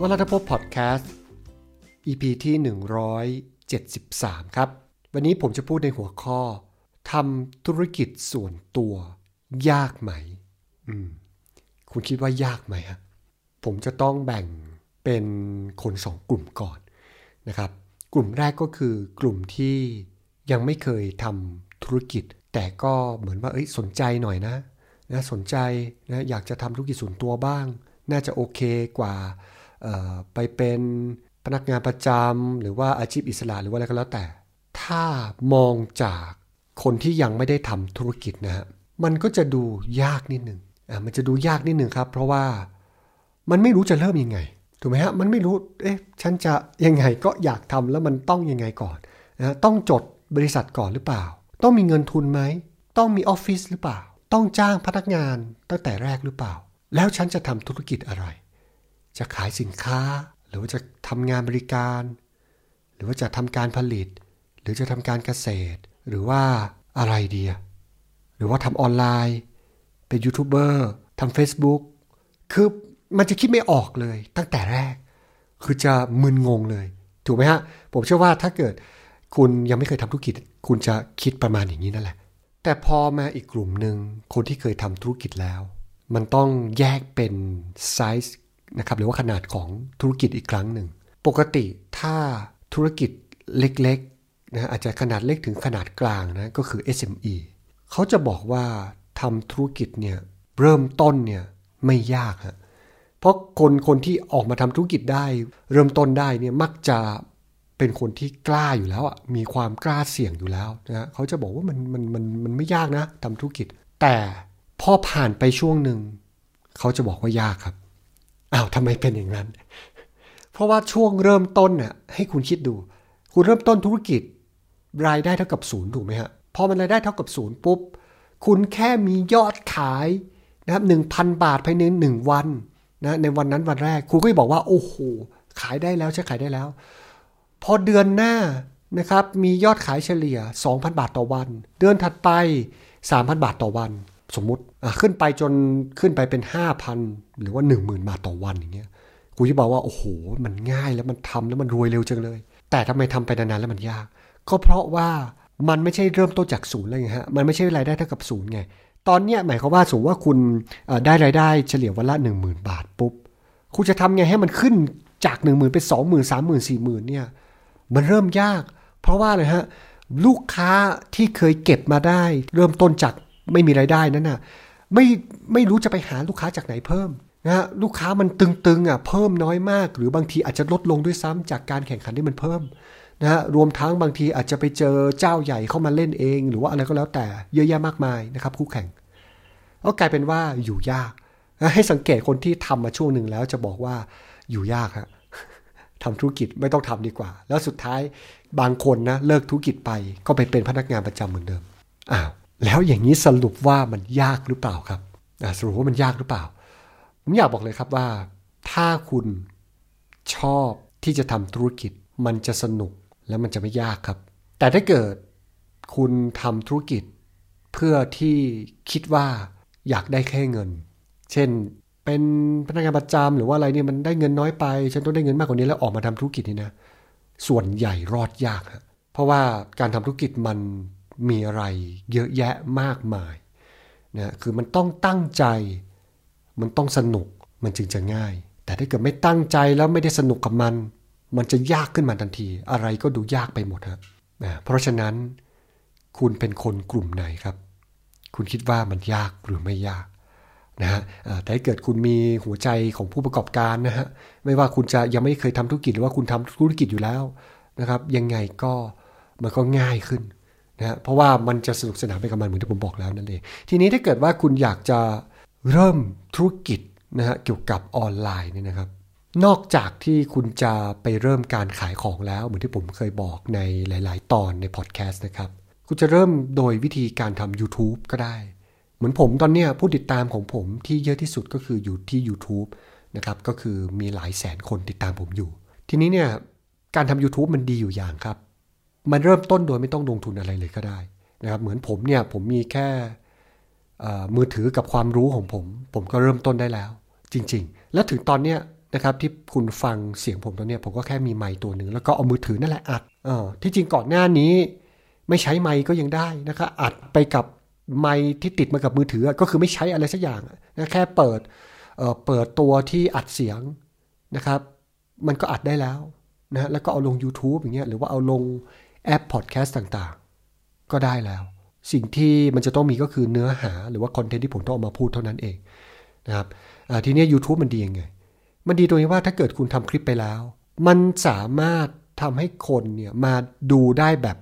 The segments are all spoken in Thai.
วรัตพพอดแคสต์ EP ที่ 173 ครับ วันนี้ผมจะพูดในหัวข้อทำธุรกิจส่วนตัว ยากไหมอืมคุณคิดว่ายากไหมฮะผมจะต้องแบ่งเป็นคนสองกลุ่มก่อนนะครับ กลุ่มแรกก็คือกลุ่มที่ยังไม่เคยทำธุรกิจ แต่ก็เหมือนว่าเอ้ยสนใจหน่อยนะนะสนใจนะอยากจะทำธุรกิจส่วนตัวบ้าง น่าจะโอเคกว่า ไปเป็นพนักงานประจำหรือว่าอาชีพอิสระหรือว่าอะไรก็แล้วแต่ ถ้ามองจากคนที่ยังไม่ได้ทำธุรกิจนะฮะมันก็จะดูยากนิดนึงอ่ามันจะดูยากนิดนึงครับ เพราะว่ามันไม่รู้จะเริ่มยังไงถูกไหมฮะมันไม่รู้เอ๊ะฉันจะยังไงก็อยากทำแล้วมันต้องยังไงก่อนนะต้องจดบริษัทก่อนหรือเปล่า ต้องมีเงินทุนไหมต้องมีออฟฟิศหรือเปล่า ต้องจ้างพนักงานตั้งแต่แรกหรือเปล่า แล้วฉันจะทำธุรกิจอะไร จะขายสินค้า หรือว่าจะทำงานบริการ หรือว่าจะทำการผลิต หรือจะทำการเกษตร หรือว่าอะไรเดียหรือว่าทำออนไลน์ เป็นยูทูบเบอร์ทำ Facebook คือมันจะคิดไม่ออกเลยตั้งแต่แรก คือจะมึนงงเลย ถูกไหมฮะ ผมเชื่อว่าถ้าเกิดคุณยังไม่เคยทำธุรกิจ คุณจะคิดประมาณอย่างนี้นั่นแหละ แต่พอมาอีกกลุ่มหนึ่งคนที่เคยทำธุรกิจแล้ว มันต้องแยกเป็นไซส์ นะครับหรือว่าขนาดของธุรกิจอีกครั้งหนึ่ง ปกติถ้าธุรกิจเล็กๆนะอาจจะขนาดเล็กถึงขนาดกลางนะก็คือ SME เขาจะบอกว่าทำธุรกิจเนี่ยเริ่มต้นเนี่ยไม่ยากฮะเพราะคนคนที่ออกมาทำธุรกิจได้ เริ่มต้นได้เนี่ยมักจะเป็นคนที่กล้าอยู่แล้วอะมีความกล้าเสี่ยงอยู่แล้วนะเขาจะบอกว่ามันมันมันมันไม่ยากนะทำธุรกิจ แต่พอผ่านไปช่วงหนึ่งเขาจะบอกว่ายากครับ อ้าวทำไมเป็นอย่างนั้น เพราะว่าช่วงเริ่มต้นน่ะให้คุณคิดดู คุณเริ่มต้นธุรกิจ รายได้เท่ากับศูนย์ถูกไหมฮะพอมันรายได้เท่ากับศูนย์ปุ๊บ คุณแค่มียอดขายนะครับหนึ่งพันบาทภายในหนึ่งวันนะในวันนั้นวันแรกคุณก็จะบอกว่าโอ้โหขายได้แล้วใช่ขายได้แล้ว พอเดือนหน้านะครับมียอดขายเฉลี่ย 2,000 บาทต่อวัน เดือนถัดไป 3,000 บาทต่อวัน สมมุติขึ้นไปจนขึ้นไปเป็น 5,000 หรือว่า 10,000 บาทต่อวันอย่างเงี้ยกูจะบอกว่าโอ้โห มันง่ายแล้วมันทำแล้วมันรวยเร็วจังเลย แต่ทำไมทำไปนานๆแล้วมันยาก ก็เพราะว่ามันไม่ใช่เริ่มต้นจากศูนย์เลยฮะมันไม่ใช่รายได้เท่ากับศูนย์ไงตอนเนี้ยหมายความว่าสมมติว่าคุณได้รายได้เฉลี่ยวันละ 1 0,000 บาทปุ๊บคุณจะทำไงให้มันขึ้นจาก 1 0,000 เป็น 20,000 30,000 40,000เนี่ยมันเริ่มยาก เพราะว่าอะไรฮะลูกค้าที่เคยเก็บมาได้ เริ่มต้นจาก ไม่มีไรายได้นั้นน่ะไม่ไม่รู้จะไปหาลูกค้าจากไหนเพิ่มนะฮะลูกค้ามันตึงๆอะเพิ่มน้อยมาก หรือบางทีอาจจะลดลงด้วยซ้ำจากการแข่งขันที่มันเพิ่มนะฮะรวมทั้งบางทีอาจจะไปเจอเจ้าใหญ่เข้ามาเล่นเอง หรือว่าอะไรก็แล้วแต่เยอะแยะมากมายนะครับ คู่แข่งก็กลายเป็นว่าอยู่ยากให้สังเกตคนที่ทำมาช่วงหนึ่งแล้วจะบอกว่าอยู่ยากฮะทำธุรกิจไม่ต้องทำดีกว่า แล้วสุดท้ายบางคนนะเลิกธุรกิจไปก็ไปเป็นพนักงานประจำเหมือนเดิมอ้าว แล้วอย่างนี้สรุปว่ามันยากหรือเปล่าครับสรุปว่ามันยากหรือเปล่า ผมอยากบอกเลยครับว่า ถ้าคุณชอบที่จะทำธุรกิจ มันจะสนุกและมันจะไม่ยากครับ แต่ถ้าเกิดคุณทำธุรกิจ เพื่อที่คิดว่าอยากได้แค่เงิน เช่นเป็นพนักงานประจำหรือว่าอะไรเนี่ยมันได้เงินน้อยไป ฉันต้องได้เงินมากกว่านี้แล้วออกมาทำธุรกิจนี่นะ ส่วนใหญ่รอดยากครับเพราะว่าการทำธุรกิจมัน มีอะไรเยอะแยะมากมายนะคือมันต้องตั้งใจ มันต้องสนุกมันจึงจะง่าย แต่ถ้าเกิดไม่ตั้งใจแล้วไม่ได้สนุกกับมัน มันจะยากขึ้นมาทันที อะไรก็ดูยากไปหมดครับนะเพราะฉะนั้นคุณเป็นคนกลุ่มไหนครับ คุณคิดว่ามันยากหรือไม่ยากนะฮะแต่ถ้าเกิดคุณมีหัวใจของผู้ประกอบการนะฮะ ไม่ว่าคุณจะยังไม่เคยทำธุรกิจหรือว่าคุณทำธุรกิจอยู่แล้วนะครับ ยังไงก็มันก็ง่ายขึ้น นะเพราะว่ามันจะสนุกสนานไปกับมันเหมือนที่ผมบอกแล้วนั่นเองทีนี้ถ้าเกิดว่าคุณอยากจะเริ่มธุรกิจนะฮะเกี่ยวกับออนไลน์เนี่ยนะครับ นอกจากที่คุณจะไปเริ่มการขายของแล้ว เหมือนที่ผมเคยบอกในหลาย ๆ ตอนในพอดแคสต์นะครับ คุณจะเริ่มโดยวิธีการทำ YouTube ก็ได้ เหมือนผมตอนนี้ผู้ติดตามของผมที่เยอะที่สุดก็คืออยู่ที่ YouTube นะครับก็คือมีหลายแสนคนติดตามผมอยู่ ทีนี้เนี่ยการทำ YouTube มันดีอยู่อย่างครับ มันเริ่มต้นโดยไม่ต้องลงทุนอะไรเลยก็ได้นะครับเหมือนผมเนี่ยผมมีแค่มือถือกับความรู้ของผม ผมก็เริ่มต้นได้แล้ว จริง ๆ แล้วถึงตอนเนี้ยนะครับที่คุณฟังเสียงผมตอนนี้ผมก็แค่มีไมค์ตัวหนึ่งแล้วก็เอามือถือนั่นแหละอัดออที่จริงก่อนหน้านี้ ไม่ใช้ไมค์ก็ยังได้นะครับอัดไปกับไมค์ที่ติดมากับมือถือก็คือไม่ใช้อะไรสักอย่างนะแค่เปิดเเปิดตัวที่อัดเสียงนะครับ มันก็อัดได้แล้วนะแล้วก็เอาลง YouTube อย่างเงี้ยหรือว่าเอาลง แอปพอดแคสต์ต่างๆ ก็ได้แล้ว สิ่งที่มันจะต้องมีก็คือเนื้อหาหรือว่าคอนเทนต์ที่ผมต้องเอามาพูดเท่านั้นเองนะครับทีนี้ YouTube มันดียังไง มันดีตรงที่ว่าถ้าเกิดคุณทำคลิปไปแล้ว มันสามารถทำให้คนเนี่ยมาดูได้แบบ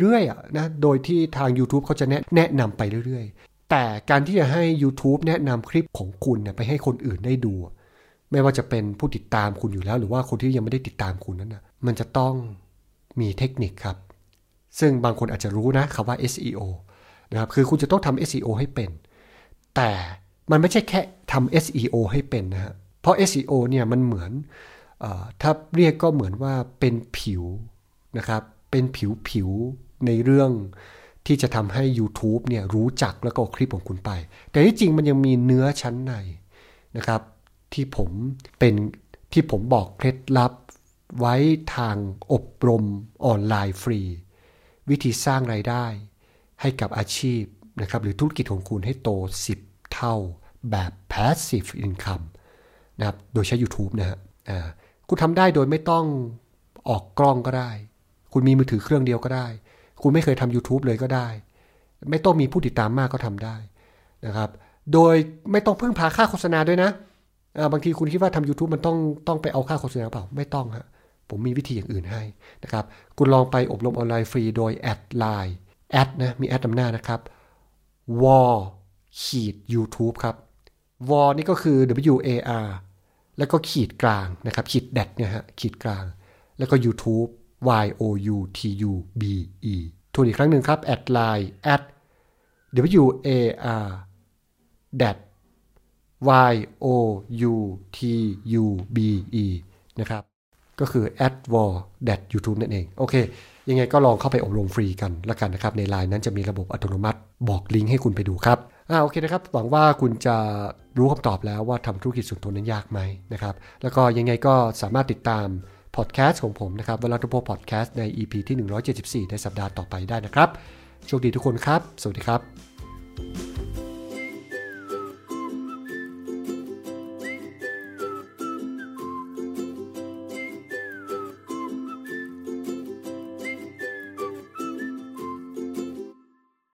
เรื่อยๆนะโดยที่ทาง YouTube เขาจะแนะแนะนำไปเรื่อยๆ แต่การที่จะให้ YouTube แนะนำคลิปของคุณเนี่ยไปให้คนอื่นได้ดู ไม่ว่าจะเป็นผู้ติดตามคุณอยู่แล้ว หรือว่าคนที่ยังไม่ได้ติดตามคุณนั้นนะมันจะต้อง มีเทคนิคครับ ซึ่งบางคนอาจจะรู้นะคำว่า SEO นะครับคือคุณจะต้องทำ SEO ให้เป็น แต่มันไม่ใช่แค่ทำ SEO ให้เป็นนะฮะเพราะ SEO เนี่ยมันเหมือนอถ้าเรียกก็เหมือนว่าเป็นผิวนะครับเป็นผิวผิวในเรื่องที่จะทำให้ YouTube เนี่ยรู้จักแล้วก็คลิปของคุณไป แต่ที่จริงมันยังมีเนื้อชั้นในนะครับ ที่ผมเป็นที่ผมบอกเคล็ดลับ ไว้ทางอบรมออนไลน์ฟรี วิธีสร้างไรายได้ให้กับอาชีพนะครับหรือธุรกิจของคุณให้โต 10 เท่าแบบ passive income นะครับโดยใช้ YouTube นะฮะคุณทำได้โดยไม่ต้องออกกล้องก็ได้ คุณมีมือถือเครื่องเดียวก็ได้ คุณไม่เคยทำ YouTube เลยก็ได้ ไม่ต้องมีผู้ติดตามมากก็ทำได้นะครับ โดยไม่ต้องพึ่งพาค่าโฆษณาด้วยนะ บางทีคุณคิดว่าทำ YouTube มันต้องต้องไปเอาค่าโฆษณาเปล่า ไม่ต้องฮะ ผมมีวิธีอย่างอื่นให้นะครับ คุณลองไปอบรมออนไลน์ฟรีโดย add LINE at นะ มี at นำหน้านะครับ w a r ขีด YouTube ครับ w a r นี่ก็คือ W A R แล้วก็ขีดกลางนะครับ ขีดแดดเนี่ยฮะ ขีดกลาง แล้วก็ YouTube Y O U T U B E ทวนอีกครั้งหนึ่งครับแอดไลน์ at W A R แดด Y O U T U B E นะครับ ก็คือ at wall that youtube นั่นเอง โอเค ยังไงก็ลองเข้าไปอบรมฟรีกันละกันนะครับ ในไลน์นั้นจะมีระบบอัตโนมัติบอกลิงก์ให้คุณไปดูครับอ่าโอเคนะครับ หวังว่าคุณจะรู้คำตอบแล้วว่าทำธุรกิจส่วนตัวนั้นยากไหมนะครับ แล้วก็ยังไงก็สามารถติดตามพอดแคสต์ของผมนะครับเวลาทุกพอดแคสต์ใน EP ที่ 174 ในสัปดาห์ต่อไปได้นะครับ โชคดีทุกคนครับ สวัสดีครับ